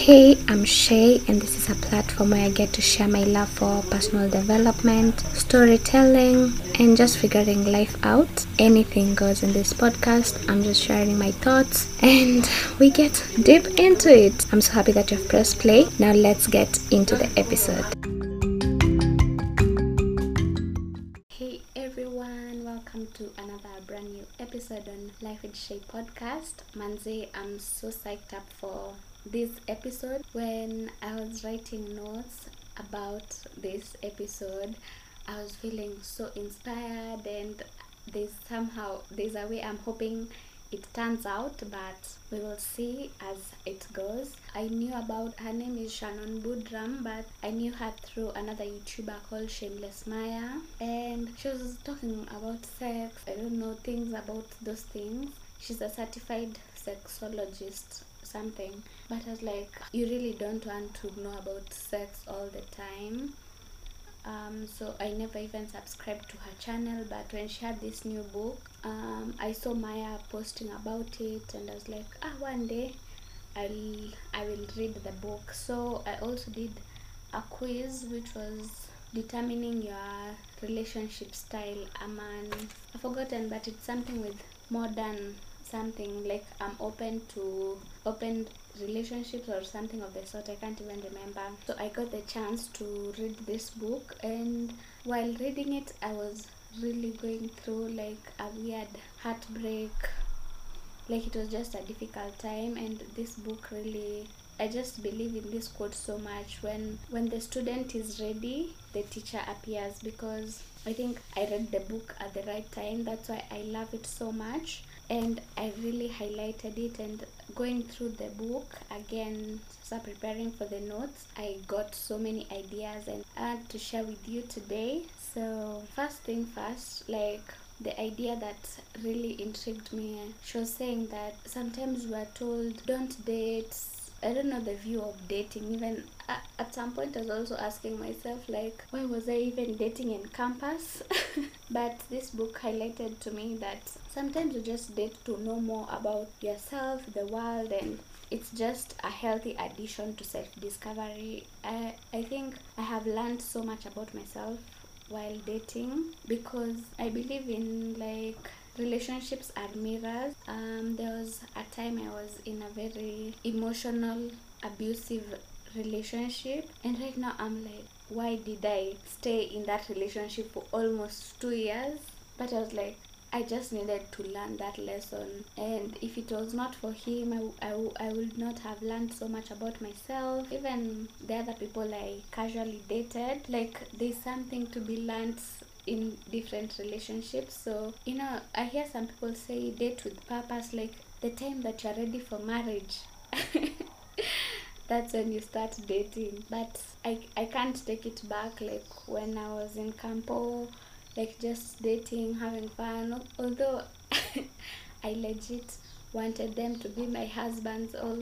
Hey, I'm Shay, and this is a platform where I get to share my love for personal development, storytelling, and just figuring life out. Anything goes in this podcast. I'm just sharing my thoughts, and we get deep into it. I'm so happy that you've pressed play. Now, let's get into the episode. Podcast. Manze, I'm so psyched up for this episode. When I was writing notes about this episode, I was feeling so inspired and there's somehow there's a way I'm hoping it turns out, but we will see as it goes. I knew about her name is Shannon Boodram, but I knew her through another YouTuber called Shameless Maya, and she was talking about sex. I don't know things about those things. She's a certified sexologist, something. But I was like, you really don't want to know about sex all the time um, so I never even subscribed to her channel. But when she had this new book, um, I saw Maya posting about it, and I was like, ah, one day I'll I will read the book. So I also did a quiz, which was determining your relationship style. Aman, I've forgotten, but it's something with modern something like I'm open to open relationships or something of the sort. I can't even remember. So I got the chance to read this book, and while reading it, I was really going through like a weird heartbreak. Like it was just a difficult time, and this book really. I just believe in this quote so much. When when the student is ready, the teacher appears because I think I read the book at the right time. That's why I love it so much and I really highlighted it and going through the book again start preparing for the notes I got so many ideas and I had to share with you today so first thing first like the idea that really intrigued me she was saying that sometimes we are told don't date I don't know the view of dating. Even at, some point, I was also asking myself, like, why was I even dating in campus? but this book highlighted to me that sometimes you just date to know more about yourself, the world, and it's just a healthy addition to self discovery. I, I think I have learned so much about myself while dating because I believe in like relationships are mirrors. Um, there was a time I was in a very emotional, abusive relationship, and right now I'm like, why did I stay in that relationship for almost two years? But I was like, I just needed to learn that lesson. And if it was not for him, I, I, I would not have learned so much about myself. Even the other people I casually dated, like there's something to be learned in different relationships. So, you know, I hear some people say date with purpose, like the time that you're ready for marriage. that's when you start dating. But I, I can't take it back like when I was in campo, like just dating, having fun. Although I legit wanted them to be my husbands all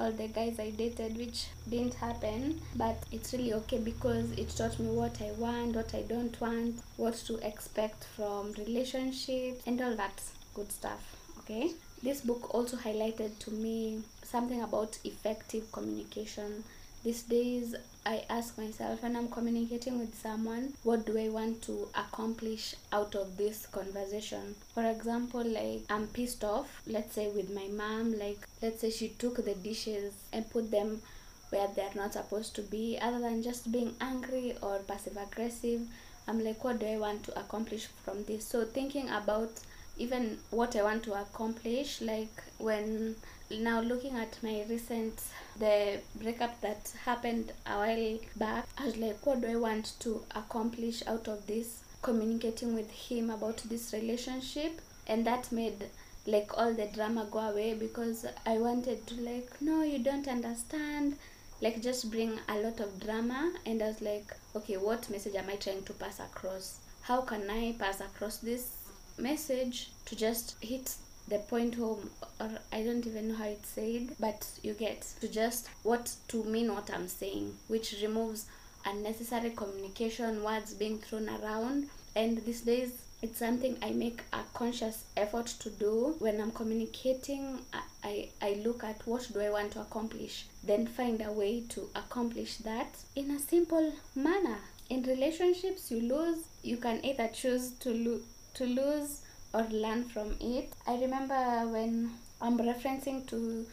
all the guys I dated, which didn't happen. But it's really okay because it taught me what I want, what I don't want, what to expect from relationships, and all that good stuff. Okay. This book also highlighted to me something about effective communication. These days, I ask myself when I'm communicating with someone, what do I want to accomplish out of this conversation? For example, like I'm pissed off, let's say with my mom, like let's say she took the dishes and put them where they're not supposed to be, other than just being angry or passive aggressive. I'm like, what do I want to accomplish from this? So, thinking about even what I want to accomplish, like when now looking at my recent the breakup that happened a while back i was like what do i want to accomplish out of this? Communicating with him about this relationship. And that made like all the drama go away because i wanted to like no you don't understand. Like just bring a lot of drama. And i was like okay what message am i trying to pass across? How can i pass across this message to just hit the point home or i don't even know how it's said but you get to just what to mean what i'm saying which removes unnecessary communication words being thrown around and these days it's something i make a conscious effort to do when i'm communicating I, I look at what do I want to accomplish, then find a way to accomplish that in a simple manner. In relationships, you lose, you can either choose to, lo- to lose or learn from it. I remember when I'm referencing to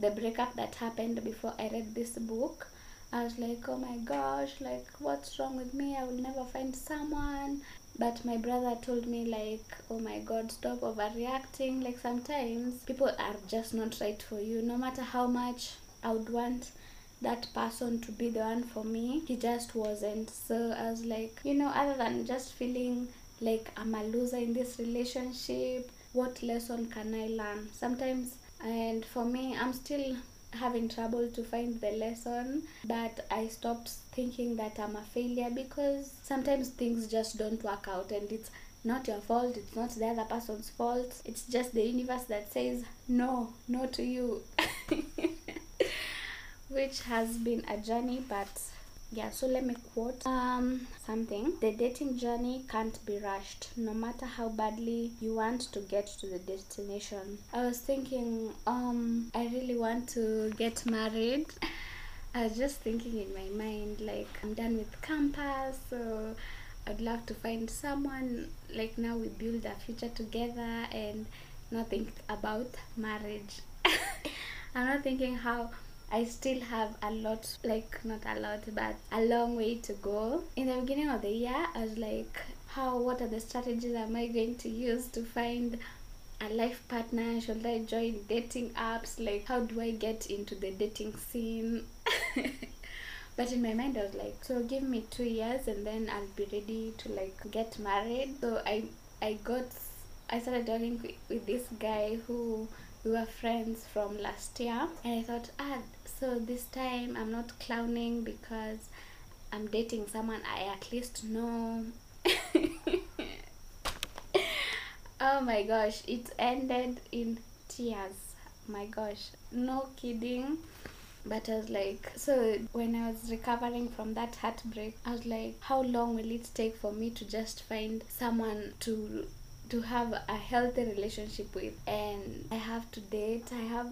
the breakup that happened before I read this book. I was like, oh my gosh, like, what's wrong with me? I will never find someone. But my brother told me, like, oh my god, stop overreacting. Like, sometimes people are just not right for you. No matter how much I would want that person to be the one for me, he just wasn't. So I was like, you know, other than just feeling like I'm a loser in this relationship, what lesson can I learn? Sometimes, and for me, I'm still having trouble to find the lesson but i stopped thinking that i'm a failure because sometimes things just don't work out and it's not your fault it's not the other person's fault. It's just the universe that says no no to you. Which has been a journey but yeah so let me quote um something. The dating journey can't be rushed no matter how badly you want to get to the destination. I was thinking um i really want to get married. I was just thinking in my mind like i'm done with campus so i'd love to find someone like now we build a future together and not think about marriage. I'm not thinking how I still have a lot, like not a lot, but a long way to go. In the beginning of the year, I was like, how, what are the strategies am I going to use to find a life partner? Should I join dating apps? Like, how do I get into the dating scene? but in my mind, I was like, so give me two years and then I'll be ready to like get married. So I, I got, I started talking with, with this guy who we were friends from last year. And i thought ah so this time i'm not clowning because i'm dating someone i at least know. Oh my gosh it ended in tears. My gosh no kidding. But I was like, so when I was recovering from that heartbreak, I was like, how long will it take for me to just find someone to to have a healthy relationship with and i have to date i have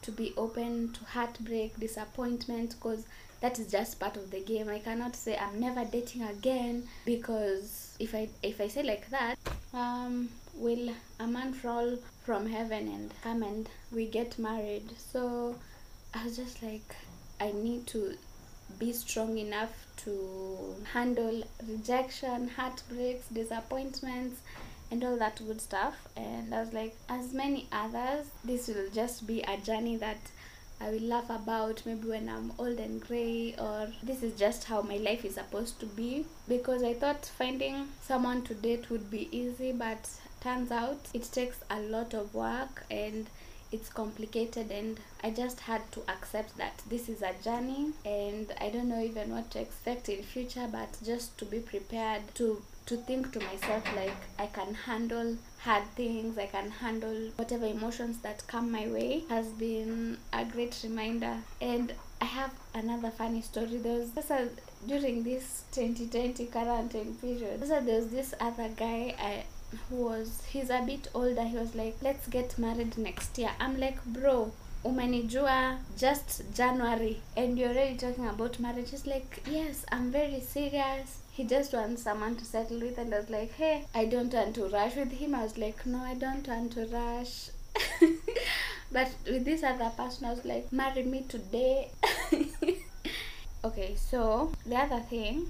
to be open to heartbreak disappointment because that is just part of the game. I cannot say i'm never dating again because if i if i say like that um will a man fall from heaven and come and we get married? So i was just like i need to be strong enough to handle rejection heartbreaks disappointments and all that good stuff. And i was like as many others this will just be a journey that i will laugh about maybe when i'm old and gray or this is just how my life is supposed to be. Because i thought finding someone to date would be easy but turns out it takes a lot of work and it's complicated and i just had to accept that this is a journey. And i don't know even what to expect in future but just to be prepared to to think to myself like I can handle hard things, I can handle whatever emotions that come my way has been a great reminder. And I have another funny story. There was this, uh, during this 2020 quarantine period. There was this other guy I who was he's a bit older. He was like, "Let's get married next year." I'm like, "Bro, umenijua just January and you're already talking about marriage." He's like, "Yes, I'm very serious." He just wants someone to settle with and I was like, hey, I don't want to rush with him. I was like, no, I don't want to rush. but with this other person, I was like, marry me today. okay, so the other thing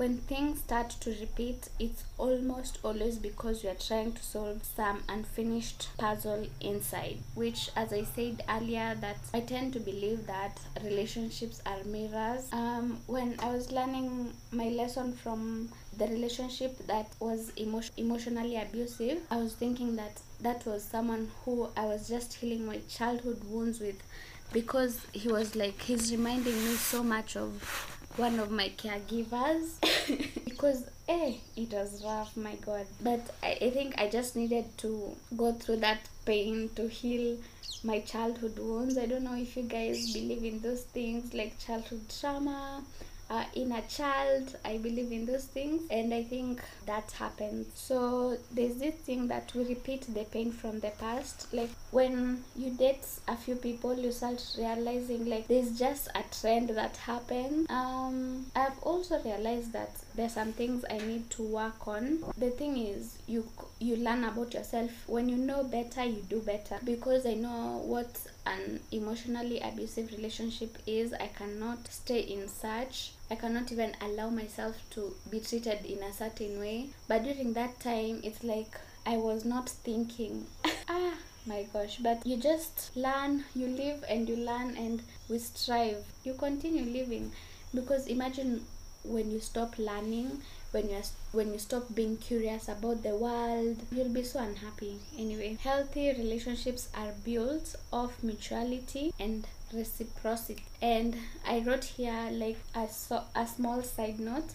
when things start to repeat, it's almost always because you are trying to solve some unfinished puzzle inside. Which, as I said earlier, that I tend to believe that relationships are mirrors. Um, when I was learning my lesson from the relationship that was emo- emotionally abusive, I was thinking that that was someone who I was just healing my childhood wounds with because he was like he's reminding me so much of one of my caregivers because eh it was rough my god. But I, I think i just needed to go through that pain to heal my childhood wounds. I don't know if you guys believe in those things like childhood trauma our inner child. I believe in those things, and I think that happens. So there's this thing that we repeat the pain from the past. Like when you date a few people, you start realizing like there's just a trend that happens. Um, I've also realized that there's some things I need to work on. The thing is, you you learn about yourself when you know better. You do better because I know what an emotionally abusive relationship is. I cannot stay in such. I cannot even allow myself to be treated in a certain way. But during that time, it's like I was not thinking. ah, my gosh. But you just learn, you live and you learn, and we strive. You continue living because imagine when you stop learning when you when you stop being curious about the world you'll be so unhappy. Anyway healthy relationships are built of mutuality and reciprocity. And i wrote here like a, so, a small side note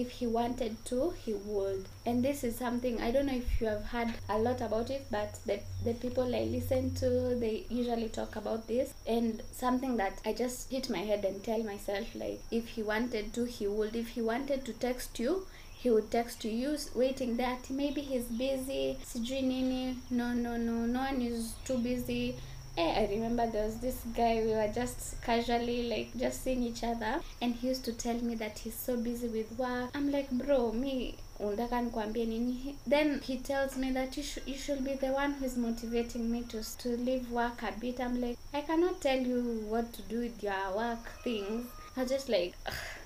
if he wanted to he would. And this is something i don't know if you have heard a lot about it but the, the people i listen to they usually talk about this. And something that i just hit my head and tell myself like if he wanted to he would. If he wanted to text you he would text to you waiting that. Maybe he's busy. Sijui nini. No no no. No one is too busy Eh, I remember there was this guy, we were just casually like just seeing each other, and he used to tell me that he's so busy with work. I'm like, bro, me unataka nikwambie nini? Then he tells me that you, sh- you should be the one who's motivating me to, to leave work a bit. I'm like i cannot tell you what to do with your work things. I just like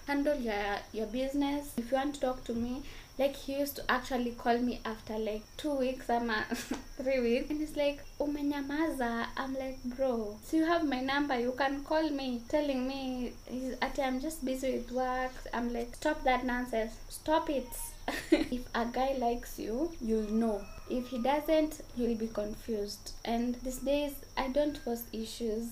handle your your business. If you want to talk to me like he used to actually call me after like two weeks ama three weeks. And he's like umenyamaza. I'm like bro so you have my number? You can call me telling me he's at i'm just busy with work. I'm like stop that nonsense. Stop it. If a guy likes you you'll know. If he doesn't you'll be confused. And these days i don't force issues.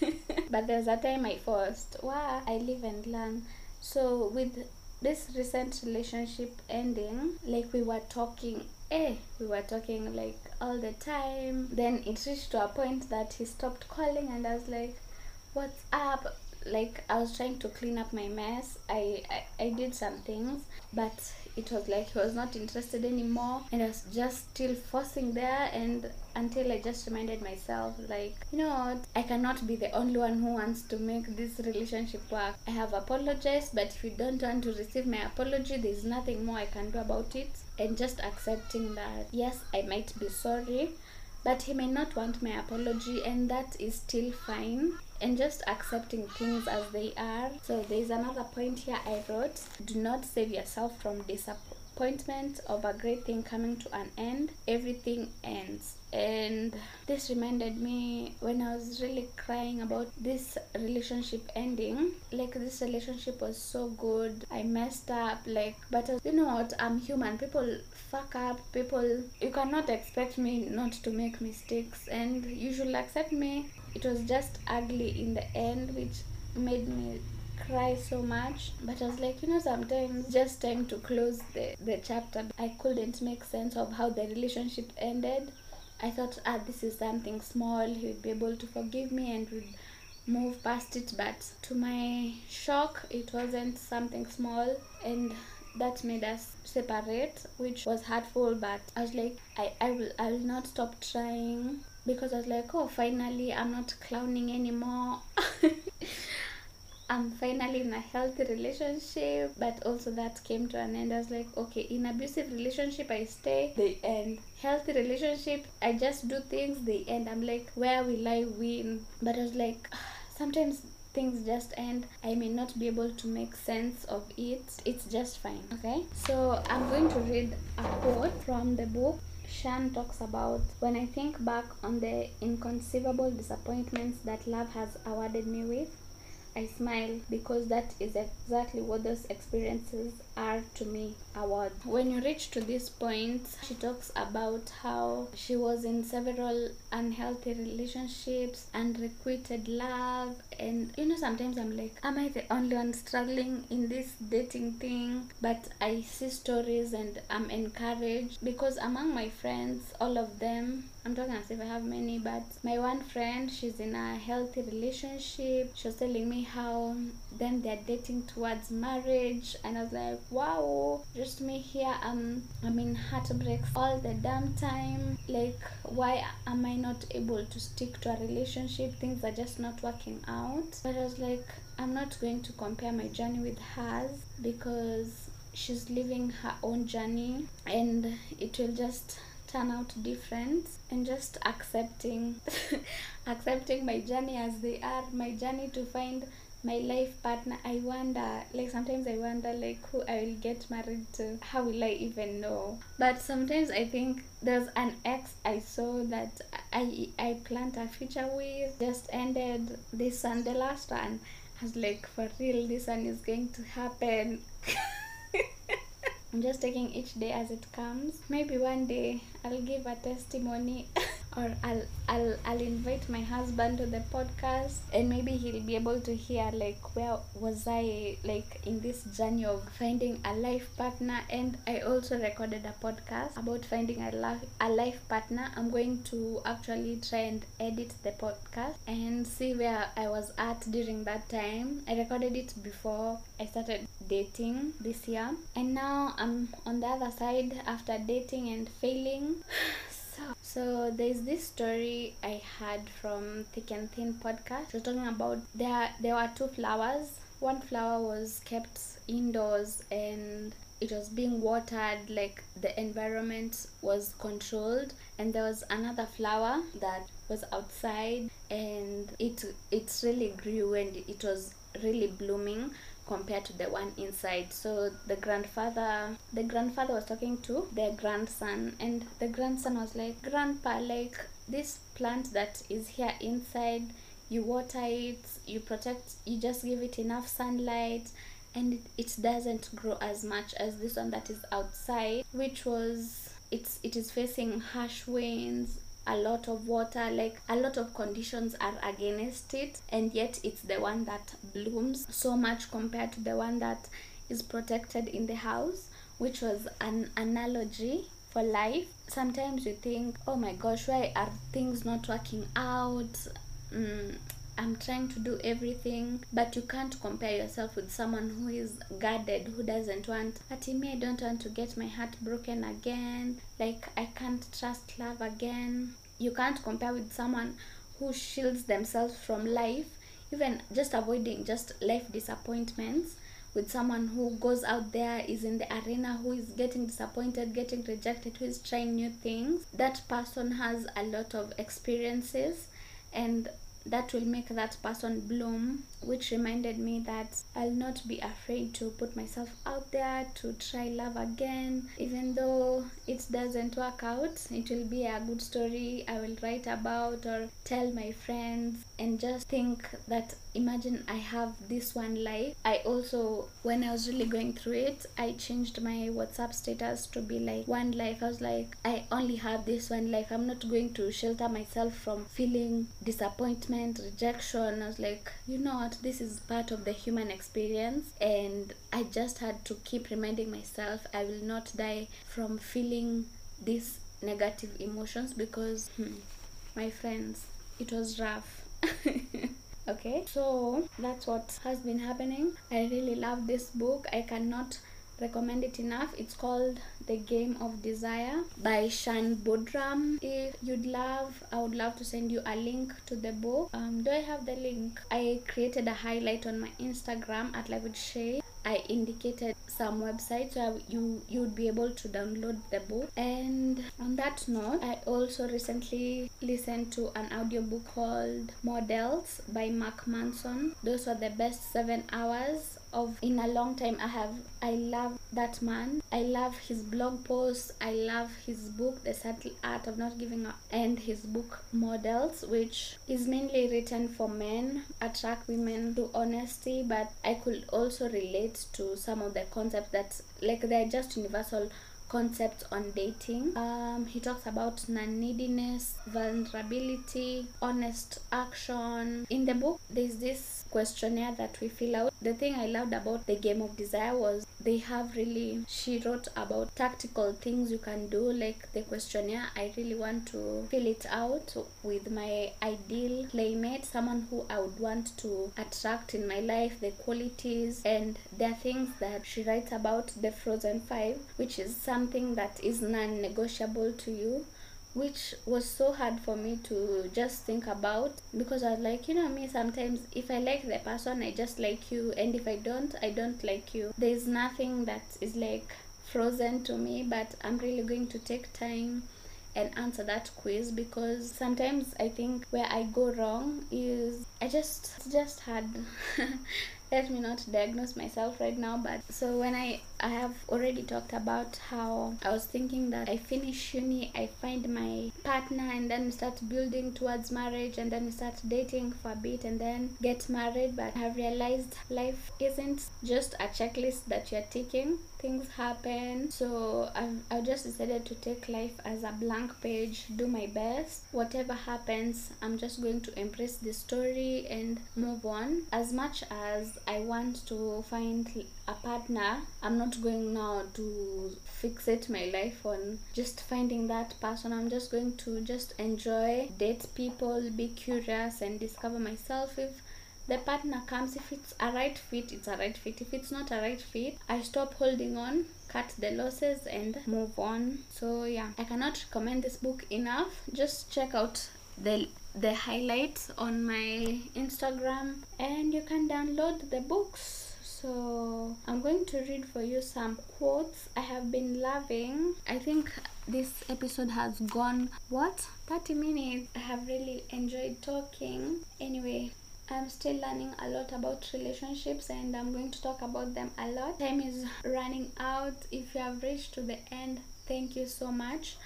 But there's a time i forced wow i live and learn. So with this recent relationship ending like we were talking eh we were talking like all the time. Then it reached to a point that he stopped calling and i was like what's up? Like i was trying to clean up my mess. I i, I did some things but it was like he was not interested anymore and i was just still forcing there and until i just reminded myself like you know i cannot be the only one who wants to make this relationship work. I have apologized but if you don't want to receive my apology there's nothing more i can do about it. And just accepting that yes i might be sorry but he may not want my apology and that is still fine. And just accepting things as they are. So there's another point here i wrote. Do not save yourself from disappointment of a great thing coming to an end. Everything ends. And this reminded me when i was really crying about this relationship ending. Like this relationship was so good. I messed up like but you know what? I'm human. People fuck up people. You cannot expect me not to make mistakes and you should accept me. It was just ugly in the end which made me cry so much. But i was like you know sometimes just time to close the the chapter. I couldn't make sense of how the relationship ended. I thought ah this is something small. He would be able to forgive me and would move past it. But to my shock it wasn't something small. And that made us separate which was hurtful but i was like i i will i will not stop trying because i was like oh finally i'm not clowning anymore I'm finally in a healthy relationship, but also that came to an end. I was like, okay, in abusive relationship I stay, they end. Healthy relationship, I just do things, they end. I'm like, where will I win? But I was like, sometimes things just end. I may not be able to make sense of it. It's just fine. Okay. So I'm going to read a quote from the book Shan talks about when I think back on the inconceivable disappointments that love has awarded me with, I smile because that is exactly what those experiences are to me award. When you reach to this point, she talks about how she was in several unhealthy relationships, and unrequited love, and you know, sometimes I'm like, am I the only one struggling in this dating thing? But I see stories and I'm encouraged because among my friends, all of them I'm talking as if I have many, but my one friend, she's in a healthy relationship. She was telling me how then they're dating towards marriage, and I was like, wow, just me here. I'm I'm in heartbreaks all the damn time. Like, why am I not able to stick to a relationship? Things are just not working out. But I was like, I'm not going to compare my journey with hers because she's living her own journey and it will just turn out different and just accepting accepting my journey as they are my journey to find my life partner i wonder like sometimes i wonder like who i will get married to. How will i even know? But sometimes i think there's an ex i saw that i i planned a future with just ended this and the last one. I was like for real this one is going to happen. I'm just taking each day as it comes. Maybe one day I'll give a testimony or I'll I'll I'll invite my husband to the podcast and maybe he'll be able to hear like where was I like in this journey of finding a life partner and I also recorded a podcast about finding a life a life partner. I'm going to actually try and edit the podcast and see where I was at during that time. I recorded it before I started dating this year and now I'm on the other side after dating and failing so, so there's this story I had from Thick and Thin podcast. We're talking about there there were two flowers. One flower was kept indoors and it was being watered like the environment was controlled and there was another flower that was outside and it it really grew and it was really blooming compared to the one inside. So the grandfather the grandfather was talking to their grandson and the grandson was like grandpa like this plant that is here inside you water it you protect you just give it enough sunlight and it, it doesn't grow as much as this one that is outside which was it's it is facing harsh winds a lot of water like a lot of conditions are against it and yet it's the one that blooms so much compared to the one that is protected in the house which was an analogy for life. Sometimes you think oh my gosh why are things not working out? Mm, I'm trying to do everything, but you can't compare yourself with someone who is guarded, who doesn't want. At me, I don't want to get my heart broken again. Like I can't trust love again. You can't compare with someone who shields themselves from life, even just avoiding just life disappointments. With someone who goes out there, is in the arena, who is getting disappointed, getting rejected, who is trying new things. That person has a lot of experiences and that will make that person bloom which reminded me that I'll not be afraid to put myself out there to try love again. Even though it doesn't work out it will be a good story I will write about or tell my friends. And just think that imagine I have this one life. I also when I was really going through it I changed my WhatsApp status to be like one life. I was like I only have this one life. I'm not going to shelter myself from feeling disappointment rejection. I was like you know what? This is part of the human experience. And I just had to keep reminding myself I will not die from feeling these negative emotions because hmm, my friends it was rough. Okay? So that's what has been happening. I really love this book. I cannot recommend it enough. It's called the game of desire by shan boodram if you'd love i would love to send you a link to the book. Um, do i have the link? I created a highlight on my instagram at live with shay. I indicated some websites where you you would be able to download the book. And on that note, I also recently listened to an audiobook called Models by Mark Manson. Those were the best seven hours of in a long time i have i love that man i love his blog posts i love his book the subtle art of not giving up and his book models which is mainly written for men attract women to honesty but i could also relate to some of the concepts that like they're just universal concepts on dating. Um, he talks about non-neediness, vulnerability, honest action. In the book, there's this questionnaire that we fill out. The thing I loved about the game of desire was they have really she wrote about tactical things you can do like the questionnaire i really want to fill it out with my ideal playmate someone who i would want to attract in my life the qualities and there are things that she writes about the frozen five which is something that is non-negotiable to you which was so hard for me to just think about because I was like, you know, me sometimes if I like the person, I just like you, and if I don't, I don't like you. There's nothing that is like frozen to me, but I'm really going to take time and answer that quiz because sometimes I think where I go wrong is I just just had let me not diagnose myself right now but so when i i have already talked about how i was thinking that i finish uni i find my partner and then start building towards marriage and then start dating for a bit and then get married but i have realized life isn't just a checklist that you're ticking. Things happen. So I've, I've just decided to take life as a blank page do my best. Whatever happens i'm just going to embrace the story and move on. As much as i want to find a partner. I'm not going now to fixate my life on just finding that person. I'm just going to just enjoy date people be curious and discover myself. If the partner comes if it's a right fit it's a right fit. If it's not a right fit i stop holding on cut the losses and move on. So yeah. I cannot recommend this book enough. Just check out the the highlights on my instagram and you can download the books so i'm going to read for you some quotes i have been loving i think this episode has gone what 30 minutes i have really enjoyed talking anyway I'm still learning a lot about relationships and I'm going to talk about them a lot. Time is running out. If you have reached to the end, thank you so much.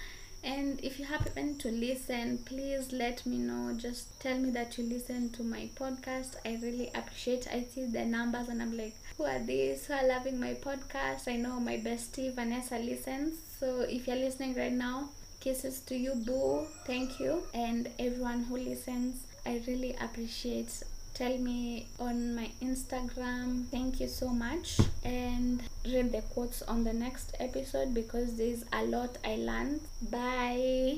And if you happen to listen, please let me know. Just tell me that you listen to my podcast. I really appreciate. I see the numbers and I'm like, who are these? Who are loving my podcast? I know my bestie Vanessa listens. So if you're listening right now, kisses to you, boo. Thank you. And everyone who listens, I really appreciate tell me on my instagram thank you so much and read the quotes on the next episode because there's a lot i learned. Bye